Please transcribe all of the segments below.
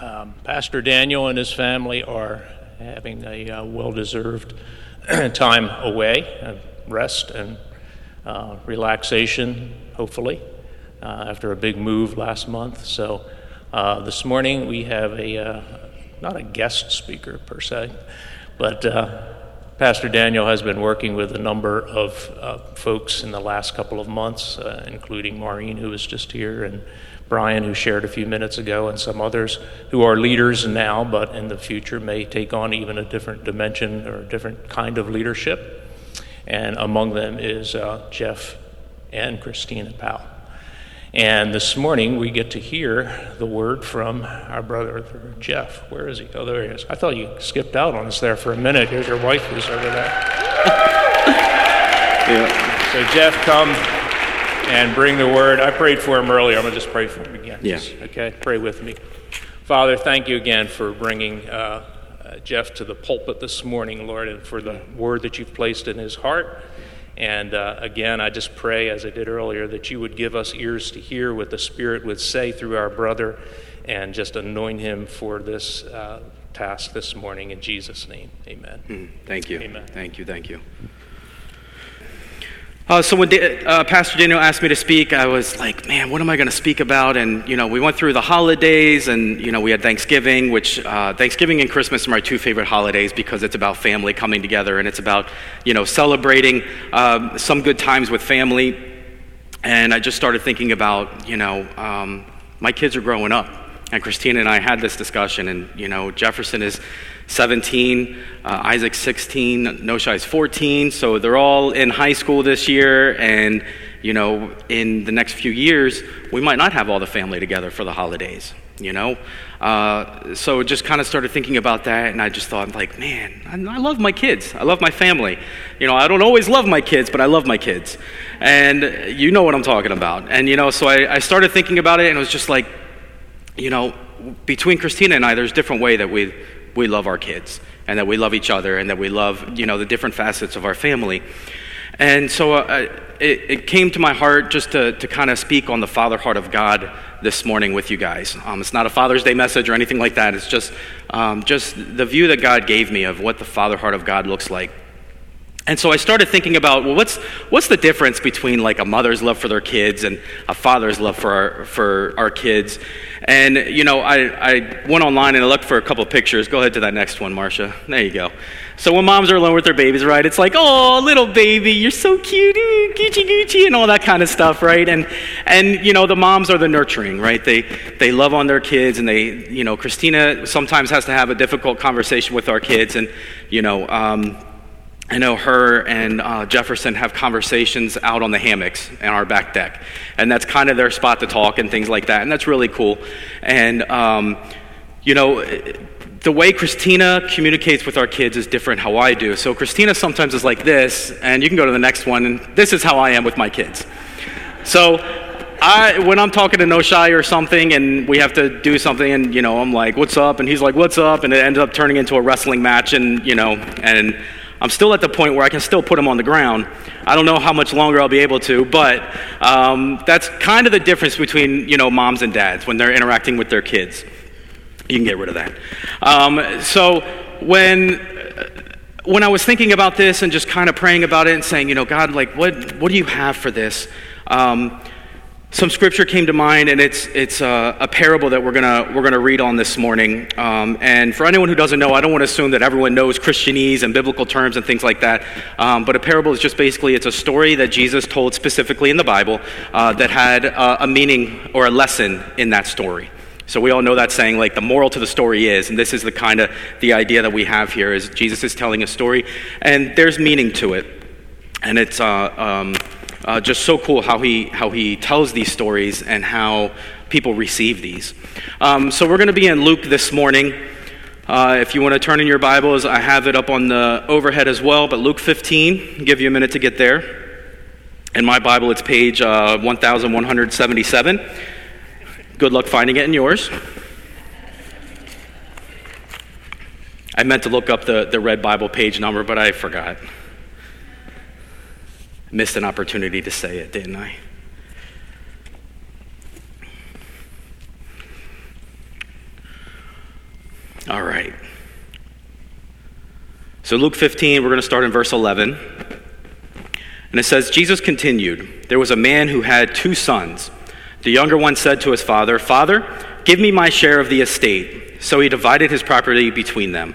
Um, Pastor Daniel and his family are having a uh, well deserved time away, uh, rest, and uh, relaxation, hopefully, uh, after a big move last month. So uh, this morning we have a, uh, not a guest speaker per se, but Pastor Daniel has been working with a number of folks in the last couple of months, including Maureen, who was just here, and Brian, who shared a few minutes ago, and some others who are leaders now, but in the future may take on even a different dimension or a different kind of leadership. And among them is uh, Jeff and Christina Powell. And this morning we get to hear the word from our brother Jeff. Where is he? Oh, there he is. I thought you skipped out on us there for a minute. Here's your wife who's over there. yeah. So, Jeff, come and bring the word. I prayed for him earlier. I'm going to just pray for him again. Yeah. Okay, pray with me. Father, thank you again for bringing uh, uh, Jeff to the pulpit this morning, Lord, and for the word that you've placed in his heart. And uh, again, I just pray, as I did earlier, that you would give us ears to hear what the Spirit would say through our brother and just anoint him for this uh, task this morning. In Jesus' name, amen. Mm, thank you. Amen. Thank you. Thank you. Uh, so when uh, Pastor Daniel asked me to speak, I was like, man, what am I going to speak about? And, you know, we went through the holidays and, you know, we had Thanksgiving, which uh, Thanksgiving and Christmas are my two favorite holidays because it's about family coming together and it's about, you know, celebrating um, some good times with family. And I just started thinking about, you know, um, my kids are growing up. And Christina and I had this discussion, and, you know, Jefferson is 17, uh, Isaac's 16, Noshai's 14. So they're all in high school this year. And, you know, in the next few years, we might not have all the family together for the holidays, you know? Uh, so just kind of started thinking about that. And I just thought, like, man, I, I love my kids. I love my family. You know, I don't always love my kids, but I love my kids. And you know what I'm talking about. And, you know, so I, I started thinking about it, and it was just like, you know, between Christina and I, there's a different way that we we love our kids and that we love each other and that we love, you know, the different facets of our family. And so uh, it, it, came to my heart just to, to kind of speak on the Father heart of God this morning with you guys. Um, it's not a Father's Day message or anything like that. It's just, um, just the view that God gave me of what the Father heart of God looks like. And so I started thinking about, well, what's, what's the difference between like a mother's love for their kids and a father's love for our, for our kids? And, you know, I, I went online and I looked for a couple pictures. Go ahead to that next one, Marcia. There you go. So when moms are alone with their babies, right, it's like, oh, little baby, you're so cute, Gucci Gucci, and all that kind of stuff, right? And, and you know, the moms are the nurturing, right? They, they love on their kids, and they, you know, Christina sometimes has to have a difficult conversation with our kids, and, you know, um, I know her and uh, Jefferson have conversations out on the hammocks in our back deck. And that's kind of their spot to talk and things like that. And that's really cool. And, um, you know, the way Christina communicates with our kids is different how I do. So Christina sometimes is like this, and you can go to the next one, and this is how I am with my kids. So I, when I'm talking to Noshai or something and we have to do something and, you know, I'm like, what's up? And he's like, what's up? And it ends up turning into a wrestling match and, you know, and I'm still at the point where I can still put them on the ground. I don't know how much longer I'll be able to, but um, that's kind of the difference between you know moms and dads when they're interacting with their kids. You can get rid of that. Um, so when when I was thinking about this and just kind of praying about it and saying, you know, God, like, what what do you have for this? Um, some scripture came to mind, and it's, it's a, a parable that we're going we're gonna read on this morning. Um, and for anyone who doesn't know, I don't want to assume that everyone knows Christianese and biblical terms and things like that. Um, but a parable is just basically it's a story that Jesus told specifically in the Bible uh, that had uh, a meaning or a lesson in that story. So we all know that saying, like the moral to the story is, and this is the kind of the idea that we have here is Jesus is telling a story, and there's meaning to it, and it's. Uh, um, uh, just so cool how he, how he tells these stories and how people receive these. Um, so we're going to be in Luke this morning. Uh, if you want to turn in your Bibles, I have it up on the overhead as well, but Luke 15, I'll give you a minute to get there. In my Bible, it's page uh, 1177. Good luck finding it in yours. I meant to look up the, the red Bible page number, but I forgot. Missed an opportunity to say it, didn't I? All right. So, Luke 15, we're going to start in verse 11. And it says, Jesus continued, There was a man who had two sons. The younger one said to his father, Father, give me my share of the estate. So he divided his property between them.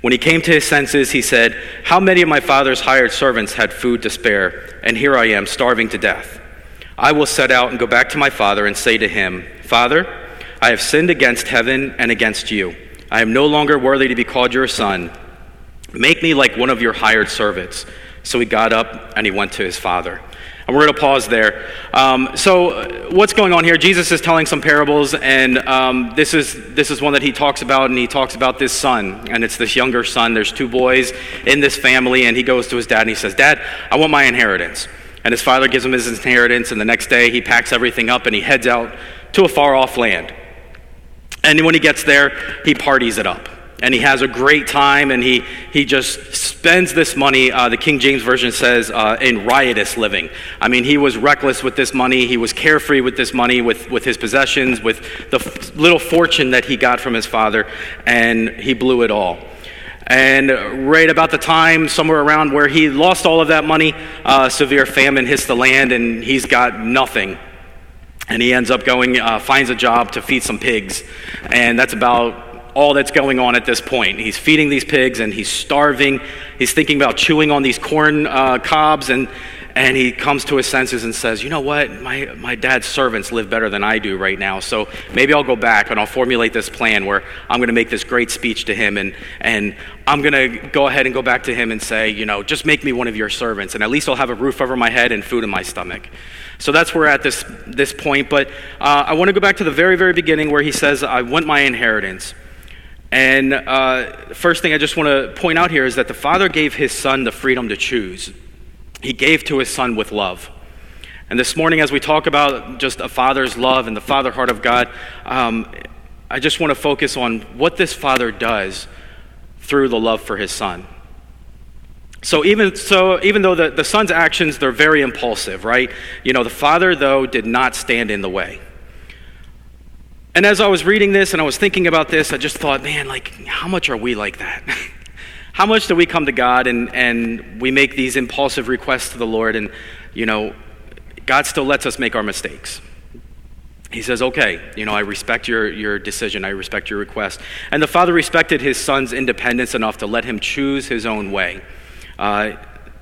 When he came to his senses, he said, How many of my father's hired servants had food to spare, and here I am, starving to death? I will set out and go back to my father and say to him, Father, I have sinned against heaven and against you. I am no longer worthy to be called your son. Make me like one of your hired servants. So he got up and he went to his father. We're going to pause there. Um, so, what's going on here? Jesus is telling some parables, and um, this, is, this is one that he talks about, and he talks about this son. And it's this younger son. There's two boys in this family, and he goes to his dad and he says, Dad, I want my inheritance. And his father gives him his inheritance, and the next day he packs everything up and he heads out to a far off land. And when he gets there, he parties it up and he has a great time and he, he just spends this money uh, the king james version says uh, in riotous living. I mean he was reckless with this money. He was carefree with this money with, with his possessions with the f- little fortune that he got from his father and he blew it all. And right about the time somewhere around where he lost all of that money uh, severe famine hits the land and he's got nothing. And he ends up going uh, finds a job to feed some pigs. And that's about all that's going on at this point. He's feeding these pigs and he's starving. He's thinking about chewing on these corn uh, cobs and, and he comes to his senses and says, You know what? My, my dad's servants live better than I do right now. So maybe I'll go back and I'll formulate this plan where I'm going to make this great speech to him and, and I'm going to go ahead and go back to him and say, You know, just make me one of your servants and at least I'll have a roof over my head and food in my stomach. So that's where we're at this, this point. But uh, I want to go back to the very, very beginning where he says, I want my inheritance. And uh, first thing I just want to point out here is that the Father gave his Son the freedom to choose. He gave to his Son with love. And this morning, as we talk about just a Father's love and the Father heart of God, um, I just want to focus on what this Father does through the love for his Son. So even so, even though the, the son's actions they're very impulsive, right? You know, the father though did not stand in the way. And as I was reading this and I was thinking about this, I just thought, man, like, how much are we like that? how much do we come to God and, and we make these impulsive requests to the Lord and, you know, God still lets us make our mistakes. He says, okay, you know, I respect your, your decision, I respect your request. And the father respected his son's independence enough to let him choose his own way. Uh,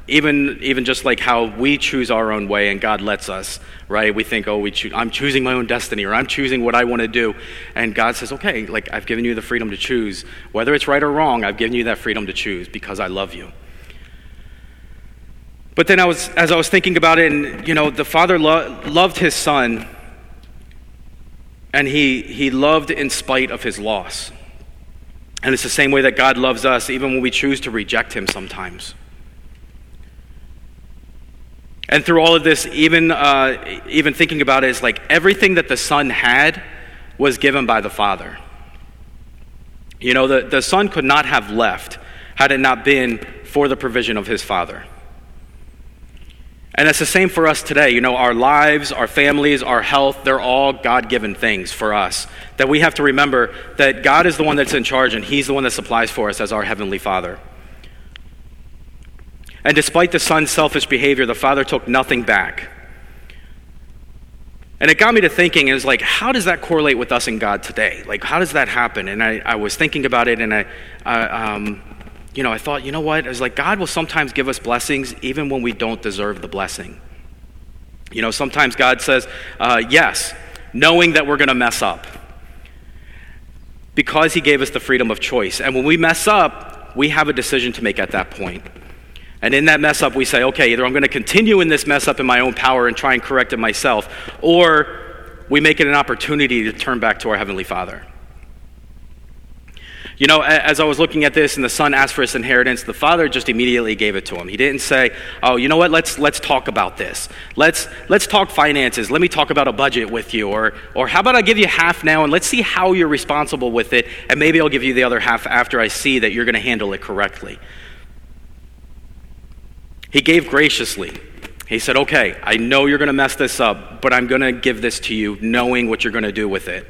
even, even just like how we choose our own way and God lets us, right? We think, oh, we I'm choosing my own destiny or I'm choosing what I want to do. And God says, okay, like I've given you the freedom to choose. Whether it's right or wrong, I've given you that freedom to choose because I love you. But then I was, as I was thinking about it, and you know, the father lo- loved his son, and he, he loved in spite of his loss. And it's the same way that God loves us, even when we choose to reject him sometimes. And through all of this, even, uh, even thinking about it, is like everything that the Son had was given by the Father. You know, the, the Son could not have left had it not been for the provision of his Father. And it's the same for us today. You know, our lives, our families, our health, they're all God given things for us. That we have to remember that God is the one that's in charge and He's the one that supplies for us as our Heavenly Father. And despite the son's selfish behavior, the father took nothing back. And it got me to thinking, it was like, how does that correlate with us and God today? Like, how does that happen? And I, I was thinking about it, and I, um, you know, I thought, you know what? I was like, God will sometimes give us blessings even when we don't deserve the blessing. You know, sometimes God says, uh, yes, knowing that we're going to mess up because He gave us the freedom of choice. And when we mess up, we have a decision to make at that point. And in that mess up, we say, okay, either I'm going to continue in this mess up in my own power and try and correct it myself, or we make it an opportunity to turn back to our Heavenly Father. You know, as I was looking at this and the son asked for his inheritance, the father just immediately gave it to him. He didn't say, "Oh, you know what? Let's let's talk about this. Let's let's talk finances. Let me talk about a budget with you or or how about I give you half now and let's see how you're responsible with it and maybe I'll give you the other half after I see that you're going to handle it correctly." He gave graciously. He said, "Okay, I know you're going to mess this up, but I'm going to give this to you knowing what you're going to do with it."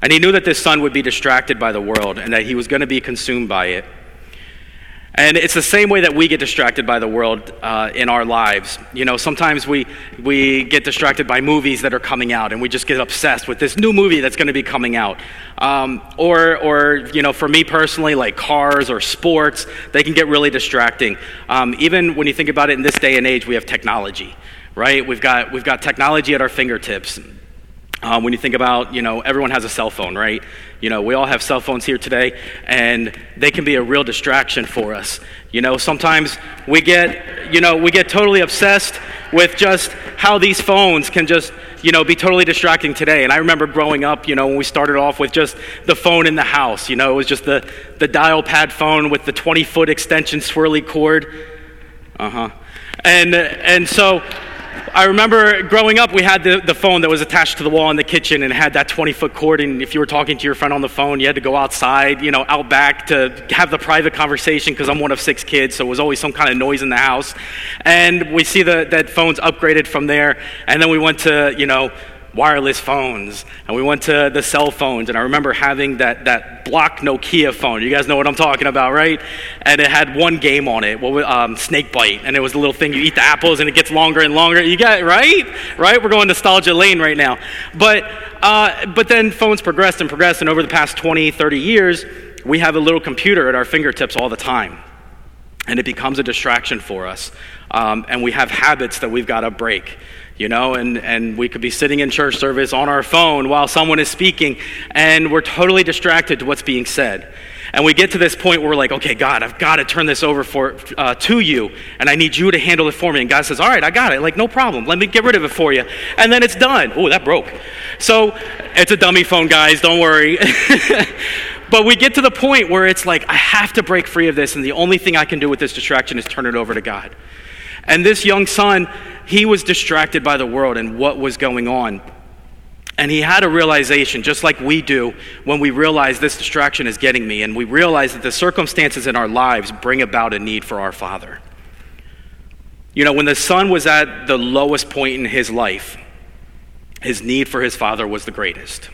And he knew that this son would be distracted by the world and that he was going to be consumed by it. And it's the same way that we get distracted by the world uh, in our lives. You know, sometimes we, we get distracted by movies that are coming out and we just get obsessed with this new movie that's going to be coming out. Um, or, or, you know, for me personally, like cars or sports, they can get really distracting. Um, even when you think about it in this day and age, we have technology, right? We've got, we've got technology at our fingertips. Um, when you think about, you know, everyone has a cell phone, right? You know, we all have cell phones here today, and they can be a real distraction for us. You know, sometimes we get, you know, we get totally obsessed with just how these phones can just, you know, be totally distracting today. And I remember growing up, you know, when we started off with just the phone in the house, you know, it was just the, the dial pad phone with the 20 foot extension swirly cord. Uh huh. And, and so, I remember growing up, we had the, the phone that was attached to the wall in the kitchen and had that 20 foot cord. And if you were talking to your friend on the phone, you had to go outside, you know, out back to have the private conversation because I'm one of six kids, so it was always some kind of noise in the house. And we see the, that phone's upgraded from there. And then we went to, you know, wireless phones and we went to the cell phones and i remember having that, that block nokia phone. You guys know what i'm talking about right? And it had one game on it what um, snake bite and it was a little thing you eat the apples and it gets longer and longer. You got it right? Right? We're going nostalgia lane right now. But uh, but then phones progressed and progressed and over the past 20 30 years we have a little computer at our fingertips all the time and it becomes a distraction for us. Um, and we have habits that we've got to break you know, and, and we could be sitting in church service on our phone while someone is speaking, and we're totally distracted to what's being said. And we get to this point where we're like, okay, God, I've got to turn this over for, uh, to you, and I need you to handle it for me. And God says, all right, I got it. Like, no problem. Let me get rid of it for you. And then it's done. Oh, that broke. So it's a dummy phone, guys. Don't worry. but we get to the point where it's like, I have to break free of this, and the only thing I can do with this distraction is turn it over to God. And this young son, he was distracted by the world and what was going on. And he had a realization, just like we do when we realize this distraction is getting me, and we realize that the circumstances in our lives bring about a need for our Father. You know, when the son was at the lowest point in his life, his need for his father was the greatest.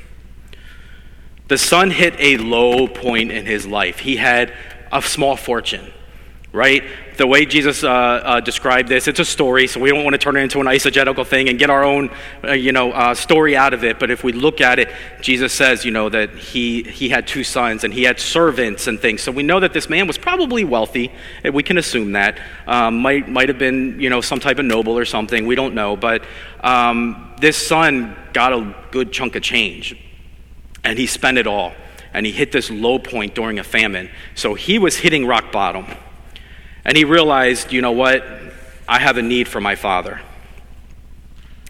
The son hit a low point in his life. He had a small fortune right? The way Jesus uh, uh, described this, it's a story, so we don't want to turn it into an eisegetical thing and get our own, uh, you know, uh, story out of it. But if we look at it, Jesus says, you know, that he he had two sons and he had servants and things. So we know that this man was probably wealthy. We can assume that um, might might have been, you know, some type of noble or something. We don't know, but um, this son got a good chunk of change, and he spent it all. And he hit this low point during a famine. So he was hitting rock bottom. And he realized, you know what? I have a need for my father.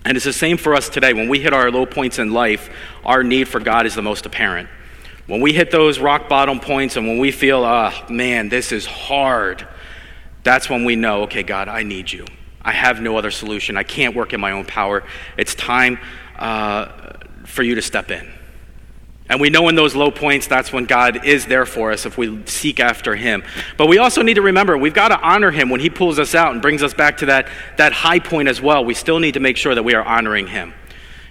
And it's the same for us today. When we hit our low points in life, our need for God is the most apparent. When we hit those rock bottom points and when we feel, oh, man, this is hard, that's when we know, okay, God, I need you. I have no other solution. I can't work in my own power. It's time uh, for you to step in. And we know in those low points, that's when God is there for us if we seek after Him. But we also need to remember we've got to honor Him when He pulls us out and brings us back to that, that high point as well. We still need to make sure that we are honoring Him.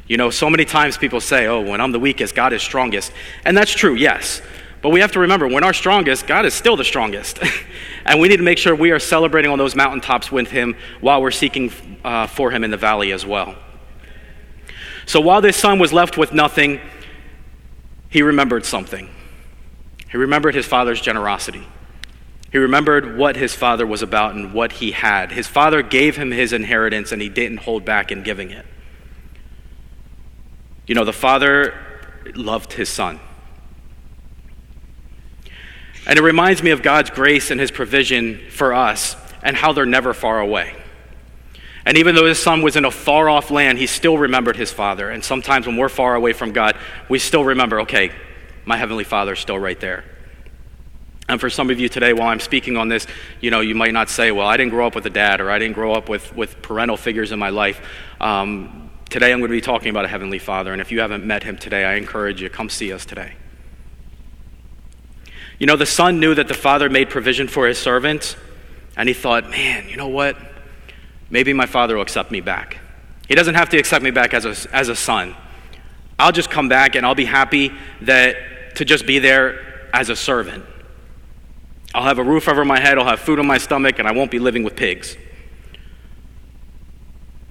You know, so many times people say, oh, when I'm the weakest, God is strongest. And that's true, yes. But we have to remember when our strongest, God is still the strongest. and we need to make sure we are celebrating on those mountaintops with Him while we're seeking uh, for Him in the valley as well. So while this son was left with nothing, he remembered something. He remembered his father's generosity. He remembered what his father was about and what he had. His father gave him his inheritance and he didn't hold back in giving it. You know, the father loved his son. And it reminds me of God's grace and his provision for us and how they're never far away. And even though his son was in a far off land, he still remembered his father. And sometimes when we're far away from God, we still remember, okay, my heavenly father is still right there. And for some of you today, while I'm speaking on this, you know, you might not say, well, I didn't grow up with a dad or I didn't grow up with, with parental figures in my life. Um, today I'm going to be talking about a Heavenly Father. And if you haven't met him today, I encourage you, come see us today. You know, the son knew that the father made provision for his servant, and he thought, man, you know what? Maybe my father will accept me back. He doesn't have to accept me back as a, as a son. I'll just come back and I'll be happy that to just be there as a servant. I'll have a roof over my head, I'll have food on my stomach, and I won't be living with pigs.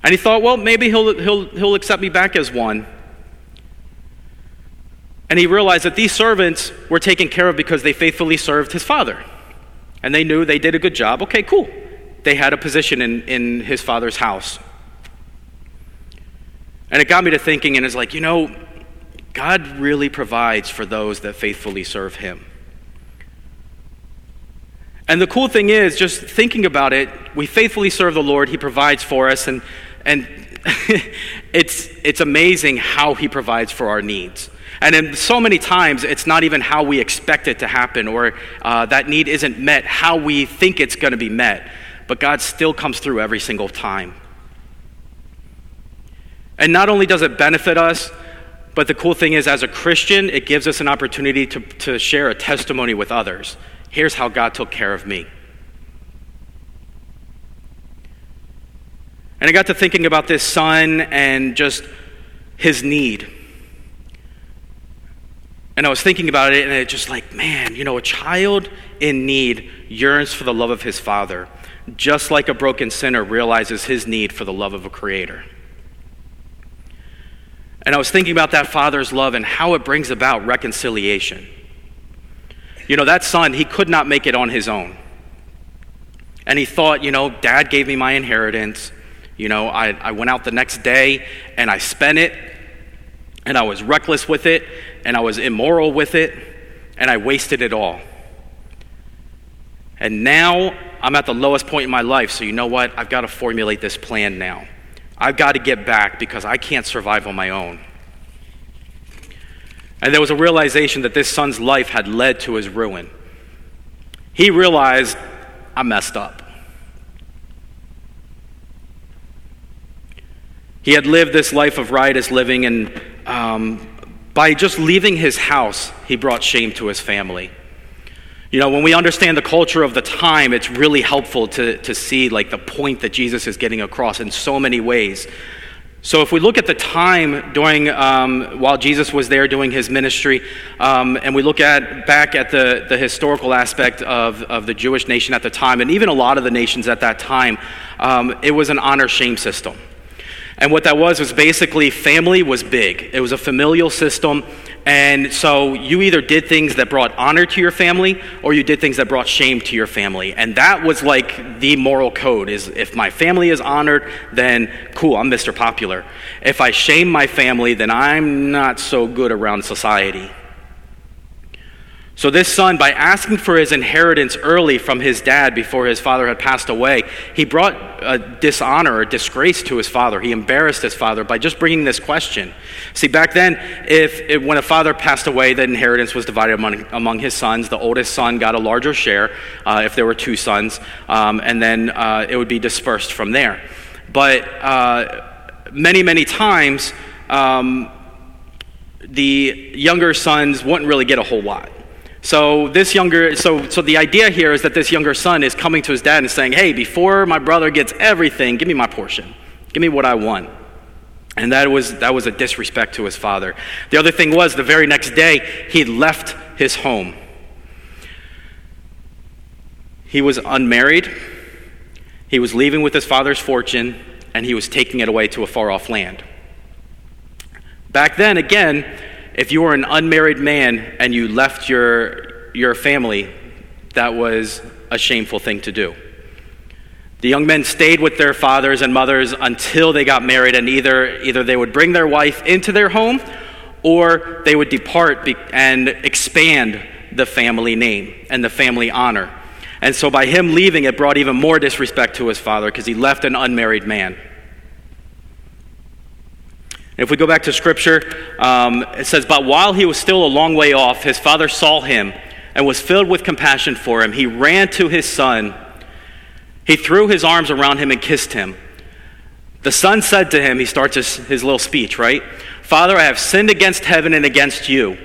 And he thought, well, maybe he'll, he'll, he'll accept me back as one. And he realized that these servants were taken care of because they faithfully served his father. And they knew they did a good job. Okay, cool. They had a position in, in his father's house. And it got me to thinking, and it's like, you know, God really provides for those that faithfully serve him. And the cool thing is, just thinking about it, we faithfully serve the Lord, He provides for us, and, and it's, it's amazing how He provides for our needs. And in so many times, it's not even how we expect it to happen, or uh, that need isn't met how we think it's going to be met. But God still comes through every single time. And not only does it benefit us, but the cool thing is, as a Christian, it gives us an opportunity to, to share a testimony with others. Here's how God took care of me. And I got to thinking about this son and just his need. And I was thinking about it, and it just like, man, you know, a child in need yearns for the love of his father, just like a broken sinner realizes his need for the love of a creator. And I was thinking about that father's love and how it brings about reconciliation. You know, that son, he could not make it on his own. And he thought, you know, dad gave me my inheritance. You know, I, I went out the next day and I spent it, and I was reckless with it, and I was immoral with it, and I wasted it all. And now I'm at the lowest point in my life, so you know what? I've got to formulate this plan now. I've got to get back because I can't survive on my own. And there was a realization that this son's life had led to his ruin. He realized, I messed up. He had lived this life of riotous living, and um, by just leaving his house, he brought shame to his family. You know, when we understand the culture of the time, it's really helpful to, to see like the point that Jesus is getting across in so many ways. So, if we look at the time during um, while Jesus was there doing his ministry, um, and we look at back at the, the historical aspect of, of the Jewish nation at the time, and even a lot of the nations at that time, um, it was an honor shame system. And what that was was basically family was big. It was a familial system, and so you either did things that brought honor to your family or you did things that brought shame to your family. And that was like the moral code is if my family is honored, then cool, I'm Mr. Popular. If I shame my family, then I'm not so good around society. So, this son, by asking for his inheritance early from his dad before his father had passed away, he brought a dishonor or disgrace to his father. He embarrassed his father by just bringing this question. See, back then, if, if when a father passed away, the inheritance was divided among, among his sons. The oldest son got a larger share uh, if there were two sons, um, and then uh, it would be dispersed from there. But uh, many, many times, um, the younger sons wouldn't really get a whole lot. So this younger, so so the idea here is that this younger son is coming to his dad and saying, "Hey, before my brother gets everything, give me my portion. Give me what I want." And that was that was a disrespect to his father. The other thing was the very next day he left his home. He was unmarried. He was leaving with his father's fortune and he was taking it away to a far off land. Back then again, if you were an unmarried man and you left your, your family, that was a shameful thing to do. The young men stayed with their fathers and mothers until they got married, and either, either they would bring their wife into their home or they would depart be- and expand the family name and the family honor. And so by him leaving, it brought even more disrespect to his father because he left an unmarried man. If we go back to scripture, um, it says, But while he was still a long way off, his father saw him and was filled with compassion for him, he ran to his son. He threw his arms around him and kissed him. The son said to him, he starts his, his little speech, right? Father, I have sinned against heaven and against you.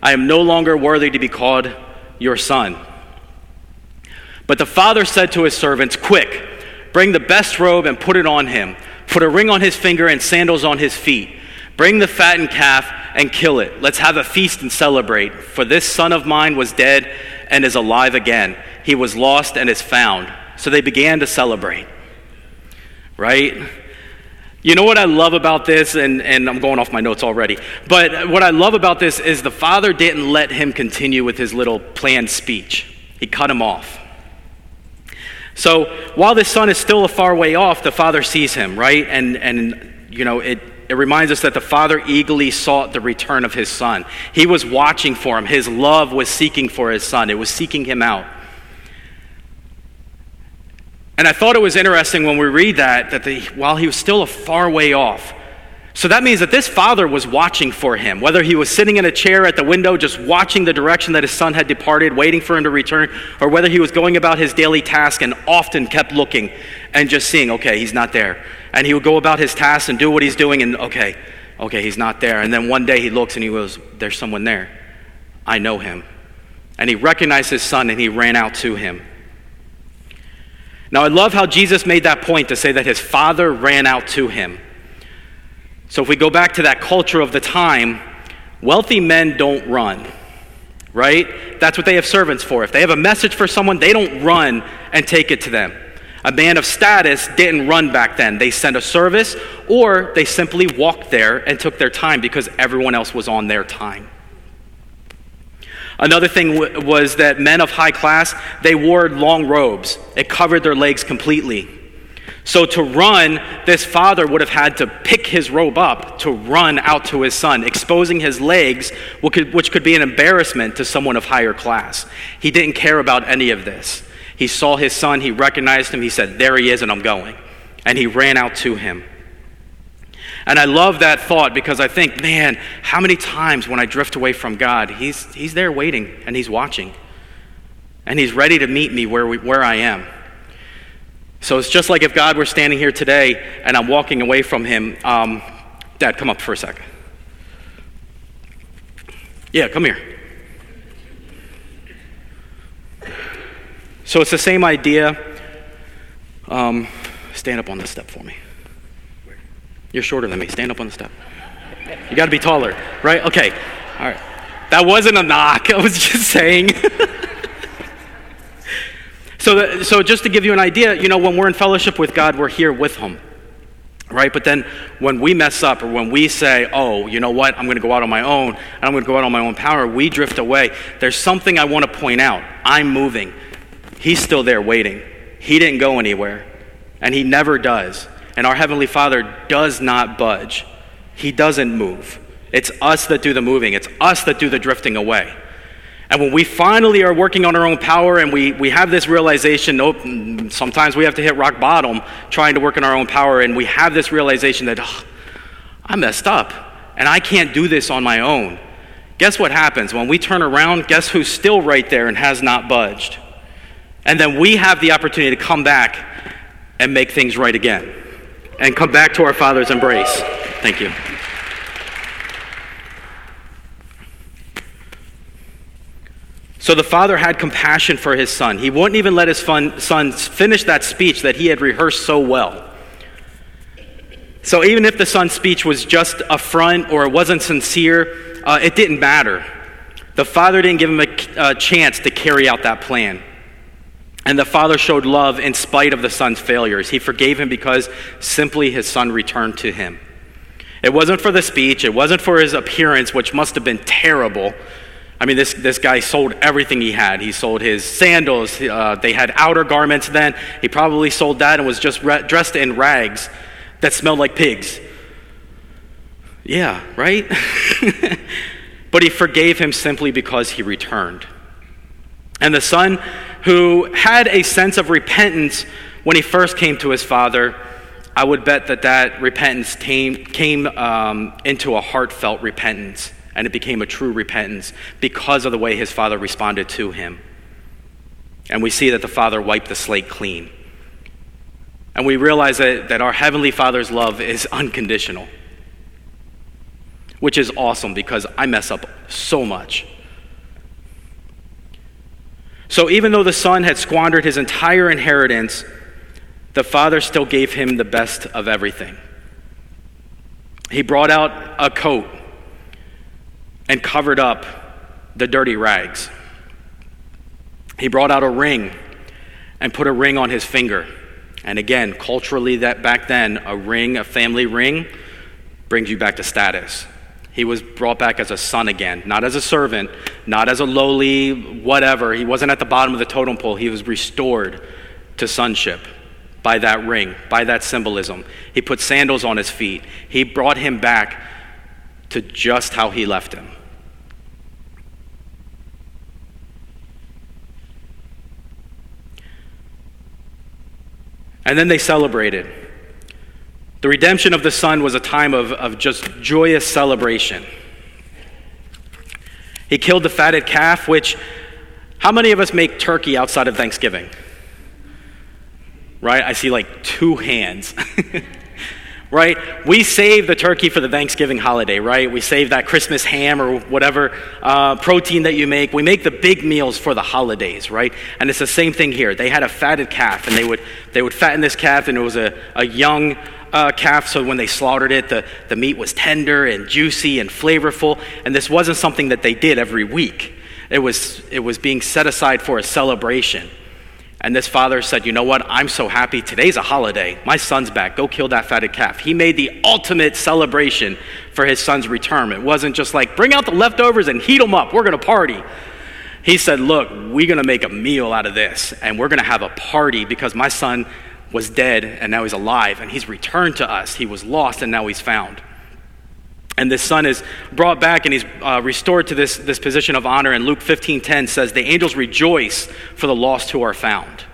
I am no longer worthy to be called your son. But the father said to his servants, Quick, bring the best robe and put it on him. Put a ring on his finger and sandals on his feet. Bring the fattened calf and kill it. Let's have a feast and celebrate. For this son of mine was dead and is alive again. He was lost and is found. So they began to celebrate. Right? You know what I love about this, and, and I'm going off my notes already, but what I love about this is the father didn't let him continue with his little planned speech, he cut him off. So while this son is still a far way off, the father sees him, right? And, and you know, it, it reminds us that the father eagerly sought the return of his son. He was watching for him. His love was seeking for his son, it was seeking him out. And I thought it was interesting when we read that, that the, while he was still a far way off, so that means that this father was watching for him, whether he was sitting in a chair at the window just watching the direction that his son had departed, waiting for him to return, or whether he was going about his daily task and often kept looking and just seeing, okay, he's not there. And he would go about his tasks and do what he's doing, and okay, okay, he's not there. And then one day he looks and he goes, there's someone there. I know him. And he recognized his son and he ran out to him. Now, I love how Jesus made that point to say that his father ran out to him. So, if we go back to that culture of the time, wealthy men don't run, right? That's what they have servants for. If they have a message for someone, they don't run and take it to them. A man of status didn't run back then. They sent a service or they simply walked there and took their time because everyone else was on their time. Another thing w- was that men of high class, they wore long robes. It covered their legs completely. So to run, this father would have had to pick his robe up to run out to his son, exposing his legs, which could, which could be an embarrassment to someone of higher class. He didn't care about any of this. He saw his son, he recognized him, he said, There he is, and I'm going. And he ran out to him. And I love that thought because I think, man, how many times when I drift away from God, He's, he's there waiting and He's watching. And He's ready to meet me where, we, where I am. So it's just like if God were standing here today and I'm walking away from Him. Um, Dad, come up for a second. Yeah, come here. So it's the same idea. Um, stand up on this step for me. You're shorter than me. Stand up on the step. You got to be taller, right? Okay. All right. That wasn't a knock. I was just saying. so, so just to give you an idea, you know, when we're in fellowship with God, we're here with Him, right? But then when we mess up or when we say, oh, you know what, I'm going to go out on my own and I'm going to go out on my own power, we drift away. There's something I want to point out. I'm moving. He's still there waiting. He didn't go anywhere, and He never does. And our Heavenly Father does not budge, He doesn't move. It's us that do the moving, it's us that do the drifting away. And when we finally are working on our own power and we, we have this realization, sometimes we have to hit rock bottom trying to work in our own power, and we have this realization that oh, I messed up and I can't do this on my own. Guess what happens? When we turn around, guess who's still right there and has not budged? And then we have the opportunity to come back and make things right again and come back to our Father's embrace. Thank you. So the father had compassion for his son. He wouldn't even let his son finish that speech that he had rehearsed so well. So even if the son's speech was just a front or it wasn't sincere, uh, it didn't matter. The father didn't give him a, a chance to carry out that plan. And the father showed love in spite of the son's failures. He forgave him because simply his son returned to him. It wasn't for the speech, it wasn't for his appearance, which must have been terrible. I mean, this, this guy sold everything he had. He sold his sandals. Uh, they had outer garments then. He probably sold that and was just re- dressed in rags that smelled like pigs. Yeah, right? but he forgave him simply because he returned. And the son who had a sense of repentance when he first came to his father, I would bet that that repentance came, came um, into a heartfelt repentance and it became a true repentance because of the way his father responded to him. And we see that the father wiped the slate clean. And we realize that, that our Heavenly Father's love is unconditional, which is awesome because I mess up so much. So even though the son had squandered his entire inheritance, the father still gave him the best of everything. He brought out a coat and covered up the dirty rags. He brought out a ring and put a ring on his finger. And again, culturally, that back then, a ring, a family ring, brings you back to status. He was brought back as a son again, not as a servant, not as a lowly whatever. He wasn't at the bottom of the totem pole. He was restored to sonship by that ring, by that symbolism. He put sandals on his feet. He brought him back to just how he left him. And then they celebrated. The redemption of the Son was a time of, of just joyous celebration. He killed the fatted calf, which, how many of us make turkey outside of Thanksgiving? Right? I see like two hands. right? We save the turkey for the Thanksgiving holiday, right? We save that Christmas ham or whatever uh, protein that you make. We make the big meals for the holidays, right? And it's the same thing here. They had a fatted calf, and they would they would fatten this calf, and it was a, a young uh, calf, so when they slaughtered it, the, the meat was tender and juicy and flavorful. And this wasn't something that they did every week, it was, it was being set aside for a celebration. And this father said, You know what? I'm so happy. Today's a holiday. My son's back. Go kill that fatted calf. He made the ultimate celebration for his son's return. It wasn't just like, Bring out the leftovers and heat them up. We're going to party. He said, Look, we're going to make a meal out of this, and we're going to have a party because my son was dead and now he's alive and he's returned to us. He was lost and now he's found. And this son is brought back and he's uh, restored to this, this position of honor. And Luke 15:10 says, "The angels rejoice for the lost who are found."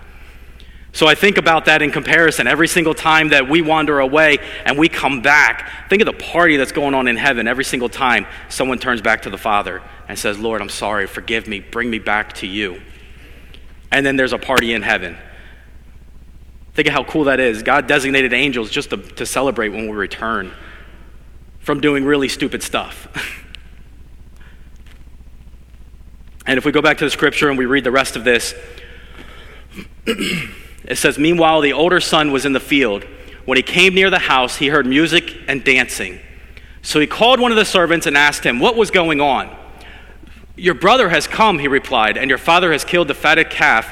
So I think about that in comparison. Every single time that we wander away and we come back, think of the party that's going on in heaven every single time someone turns back to the Father and says, Lord, I'm sorry, forgive me, bring me back to you. And then there's a party in heaven Think of how cool that is. God designated angels just to, to celebrate when we return from doing really stupid stuff. and if we go back to the scripture and we read the rest of this, it says, Meanwhile, the older son was in the field. When he came near the house, he heard music and dancing. So he called one of the servants and asked him, What was going on? Your brother has come, he replied, and your father has killed the fatted calf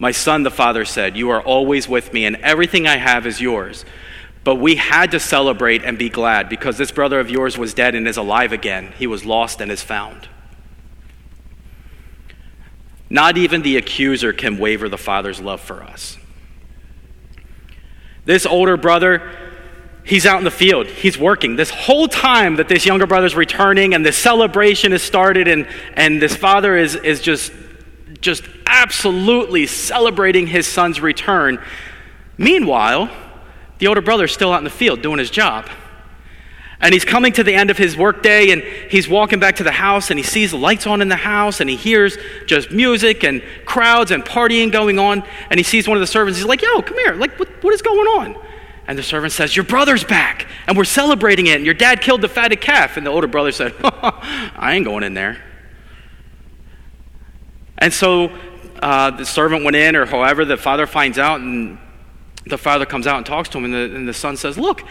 My son, the father said, You are always with me, and everything I have is yours. But we had to celebrate and be glad because this brother of yours was dead and is alive again. He was lost and is found. Not even the accuser can waver the father's love for us. This older brother, he's out in the field. He's working. This whole time that this younger brother's returning and the celebration has started, and, and this father is, is just just absolutely celebrating his son's return. Meanwhile, the older brother is still out in the field doing his job. And he's coming to the end of his workday and he's walking back to the house and he sees the lights on in the house and he hears just music and crowds and partying going on. And he sees one of the servants. He's like, Yo, come here. Like, what, what is going on? And the servant says, Your brother's back and we're celebrating it. And your dad killed the fatted calf. And the older brother said, I ain't going in there. And so uh, the servant went in, or however, the father finds out, and the father comes out and talks to him, and the, and the son says, Look,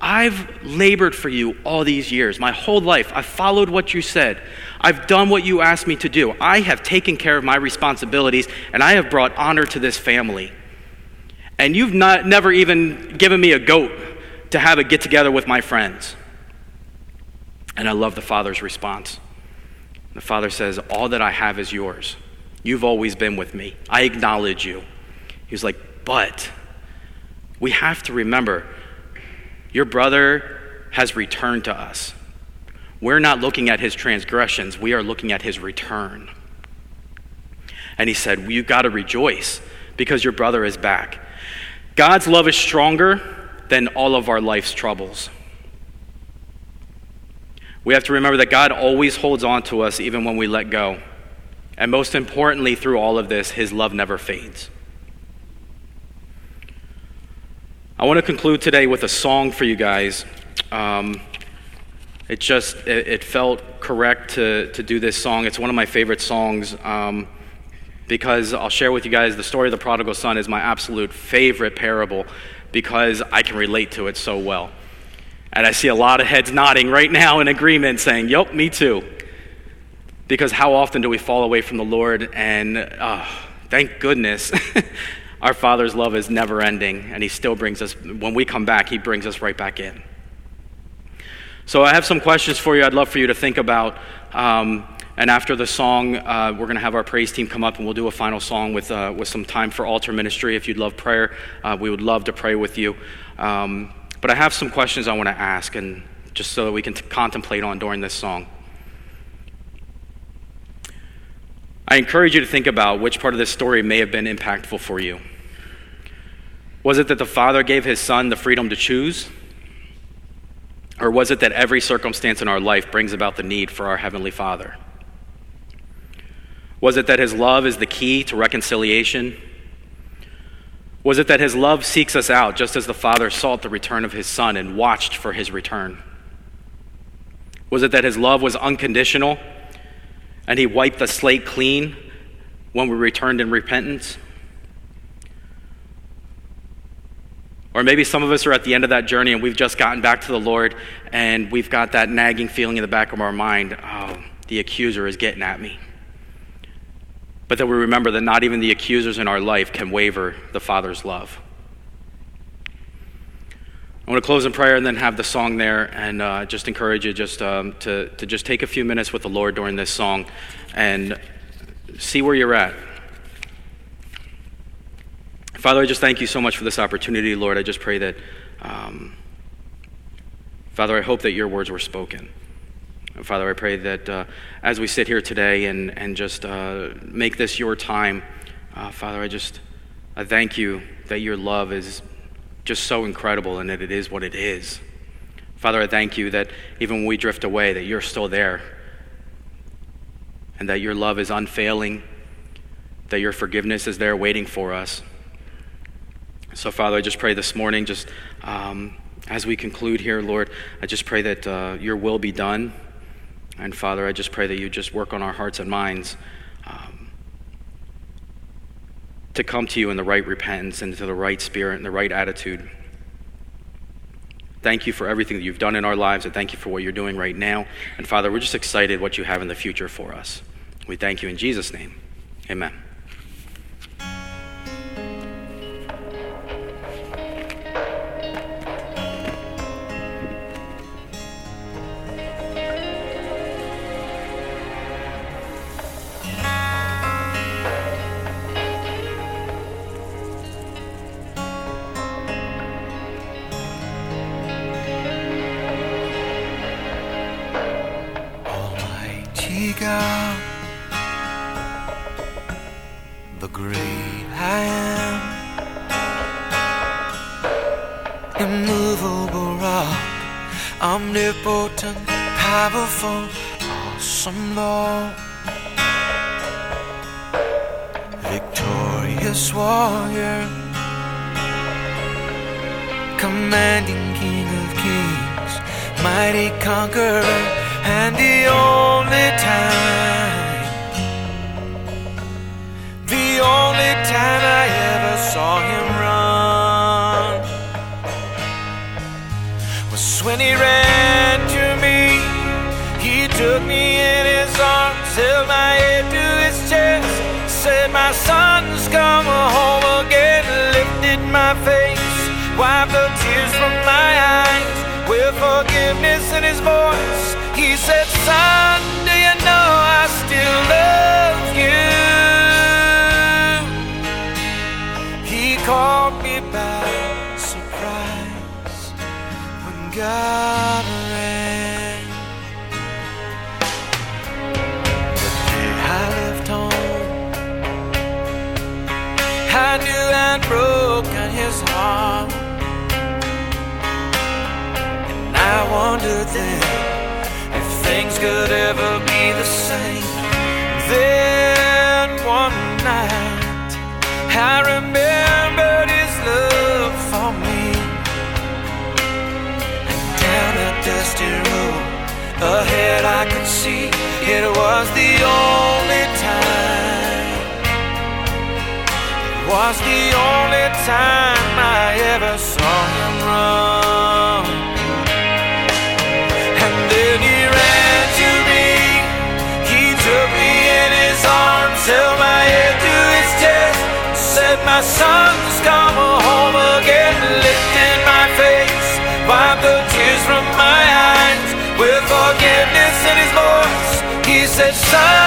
I've labored for you all these years, my whole life. I've followed what you said. I've done what you asked me to do. I have taken care of my responsibilities, and I have brought honor to this family. And you've not, never even given me a goat to have a get together with my friends. And I love the father's response. The father says, All that I have is yours. You've always been with me. I acknowledge you. He was like, But we have to remember your brother has returned to us. We're not looking at his transgressions, we are looking at his return. And he said, You've got to rejoice because your brother is back. God's love is stronger than all of our life's troubles. We have to remember that God always holds on to us even when we let go. And most importantly, through all of this, his love never fades. I want to conclude today with a song for you guys. Um, it just it, it, felt correct to, to do this song. It's one of my favorite songs. Um, because I'll share with you guys the story of the prodigal son is my absolute favorite parable because I can relate to it so well. And I see a lot of heads nodding right now in agreement saying, Yep, me too. Because how often do we fall away from the Lord? And uh, thank goodness our Father's love is never ending, and He still brings us, when we come back, He brings us right back in. So I have some questions for you I'd love for you to think about. Um, and after the song, uh, we're going to have our praise team come up and we'll do a final song with, uh, with some time for altar ministry. If you'd love prayer, uh, we would love to pray with you. Um, but I have some questions I want to ask, and just so that we can t- contemplate on during this song. I encourage you to think about which part of this story may have been impactful for you. Was it that the Father gave his Son the freedom to choose? Or was it that every circumstance in our life brings about the need for our Heavenly Father? Was it that his love is the key to reconciliation? Was it that his love seeks us out just as the Father sought the return of his Son and watched for his return? Was it that his love was unconditional and he wiped the slate clean when we returned in repentance? Or maybe some of us are at the end of that journey and we've just gotten back to the Lord and we've got that nagging feeling in the back of our mind oh, the accuser is getting at me. But that we remember that not even the accusers in our life can waver the Father's love. I want to close in prayer and then have the song there, and uh, just encourage you just um, to, to just take a few minutes with the Lord during this song and see where you're at. Father, I just thank you so much for this opportunity, Lord. I just pray that, um, Father, I hope that your words were spoken. Father, I pray that uh, as we sit here today and, and just uh, make this your time, uh, Father, I just I thank you that your love is just so incredible and that it is what it is. Father, I thank you that even when we drift away, that you're still there and that your love is unfailing, that your forgiveness is there waiting for us. So, Father, I just pray this morning, just um, as we conclude here, Lord, I just pray that uh, your will be done and Father, I just pray that you just work on our hearts and minds to come to you in the right repentance and to the right spirit and the right attitude. Thank you for everything that you've done in our lives, and thank you for what you're doing right now. And Father, we're just excited what you have in the future for us. We thank you in Jesus' name. Amen. The great I am, immovable rock, omnipotent, powerful, awesome Lord, victorious warrior, commanding King of Kings, mighty conqueror. He ran to me. He took me in his arms, held my head to his chest, said, My son's come home again, lifted my face, wiped the tears from my eyes with forgiveness in his love you? Said, Son,